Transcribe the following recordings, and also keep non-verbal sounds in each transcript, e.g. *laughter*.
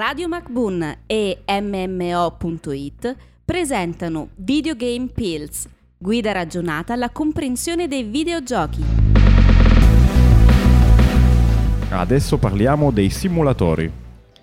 Radio MacBoon e MMO.it presentano Videogame Pills, guida ragionata alla comprensione dei videogiochi. Adesso parliamo dei simulatori.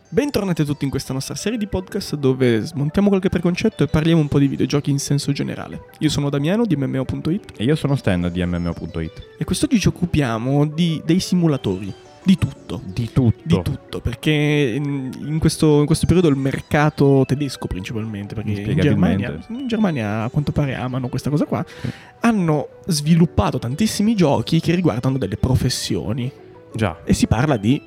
Bentornati a tutti in questa nostra serie di podcast dove smontiamo qualche preconcetto e parliamo un po' di videogiochi in senso generale. Io sono Damiano di MMO.it E io sono Stan di MMO.it. e quest'oggi ci occupiamo di- dei simulatori, di tutto. Di tutto. Di tutto, perché in in questo, in questo periodo il mercato tedesco principalmente, perché in. Germania, in Germania a quanto pare amano questa cosa qua, hanno sviluppato tantissimi giochi che riguardano delle professioni. Già. E si parla di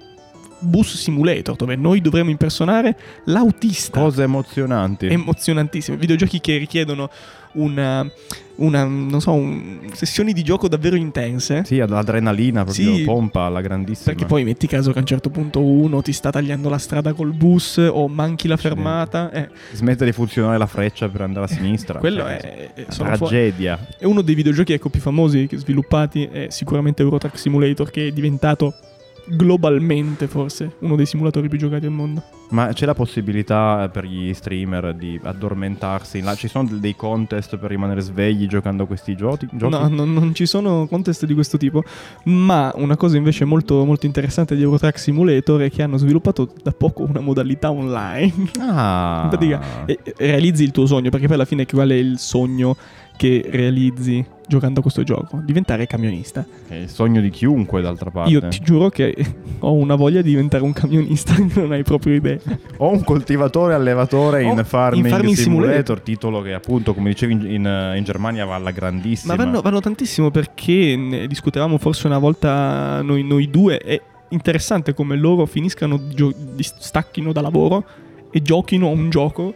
bus simulator, dove noi dovremo impersonare l'autista. Cose emozionanti. emozionantissime. Videogiochi che richiedono una, una non so, un- sessioni di gioco davvero intense. sì, l'adrenalina proprio Sì. pompa alla grandissima. Perché poi metti caso che a un certo punto uno ti sta tagliando la strada col bus o manchi la fermata. eh, Smette di funzionare la freccia per andare a sinistra. quello Cioè, è, è- una sono fu- tragedia. è uno dei videogiochi ecco, più famosi sviluppati. È sicuramente Euro Truck Simulator, che è diventato globalmente forse uno dei simulatori più giocati al mondo. Ma c'è la possibilità eh, per gli streamer di addormentarsi? Là, ci sono dei contest per rimanere svegli giocando a questi giochi? giochi? No, non, non ci sono contest di questo tipo. Ma una cosa invece molto, molto interessante di Eurotrack Simulator è che hanno sviluppato da poco una modalità online. Ah. *laughs* In pratica, realizzi il tuo sogno, perché poi alla fine qual è il sogno che realizzi giocando a questo gioco? Diventare camionista. È il sogno di chiunque, d'altra parte. Io ti giuro che ho una voglia di diventare un camionista che *laughs* non hai proprio idea. Ho un coltivatore allevatore in, farming, in Farming simulator, Simulator. titolo che appunto, come dicevi, in, in- in Germania va alla grandissima. Ma vanno, vanno tantissimo perché ne discutevamo forse una volta noi, noi due. È interessante come loro finiscano, gio- stacchino da lavoro e giochino a un gioco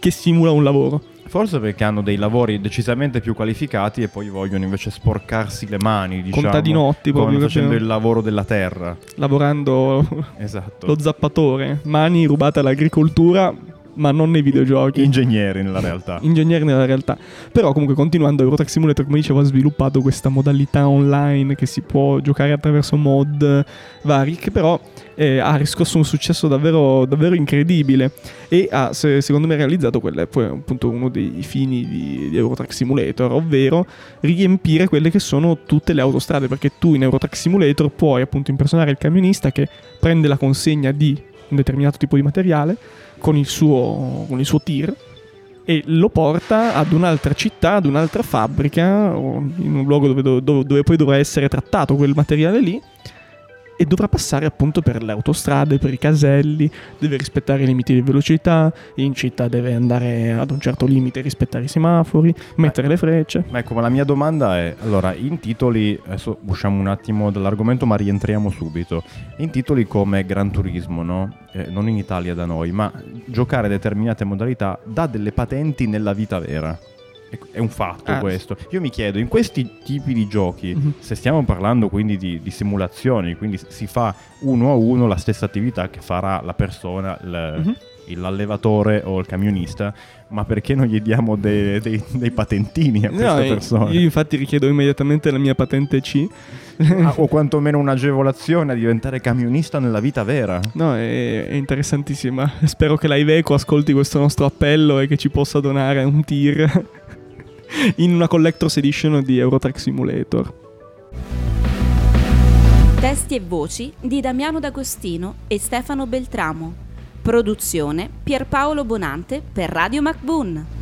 che simula un lavoro. Forse perché hanno dei lavori decisamente più qualificati e poi vogliono invece sporcarsi le mani, diciamo, Contadinotti con- proprio, facendo il lavoro della terra. Lavorando Esatto. lo zappatore, mani rubate all'agricoltura, ma non nei videogiochi. Ingegneri nella realtà. Ingegneri nella realtà. Però comunque continuando, Eurotrack Simulator, come dicevo, ha sviluppato questa modalità online che si può giocare attraverso mod vari, che però eh, ha riscosso un successo davvero, davvero incredibile e ha, se- secondo me, realizzato quello è poi appunto uno dei fini di, di Eurotrack Simulator, ovvero riempire quelle che sono tutte le autostrade, perché tu in Eurotrack Simulator puoi appunto impersonare il camionista che prende la consegna di un determinato tipo di materiale con il suo, con il suo tir e lo porta ad un'altra città, ad un'altra fabbrica, o in un luogo dove, dove- dove poi dovrà essere trattato quel materiale lì. E dovrà passare appunto per le autostrade, per i caselli, deve rispettare i limiti di velocità, in città deve andare ad un certo limite, rispettare i semafori, mettere le frecce. Ma ecco, ma la mia domanda è, allora, in titoli, adesso usciamo un attimo dall'argomento ma rientriamo subito, in titoli come Gran Turismo, no? Eh, non in Italia da noi, ma giocare determinate modalità dà delle patenti nella vita vera. È- È un fatto Ah. questo. Io mi chiedo, in questi tipi di giochi, Mhm. se stiamo parlando quindi di, di simulazioni, quindi si fa uno a uno la stessa attività che farà la persona, il- Mhm. il- l'allevatore o il camionista, ma perché non gli diamo dei, dei- dei patentini a queste No, persone? io infatti richiedo immediatamente la mia patente C. *laughs* Ah, o quantomeno un'agevolazione a diventare camionista nella vita vera. No, è, è interessantissima. Spero che l'Iveco ascolti questo nostro appello e che ci possa donare un tir *laughs* in una Collector's Edition di Eurotrack Simulator. Testi e voci di Damiano D'Agostino e Stefano Beltramo. Produzione Pierpaolo Bonante per Radio MacBoon.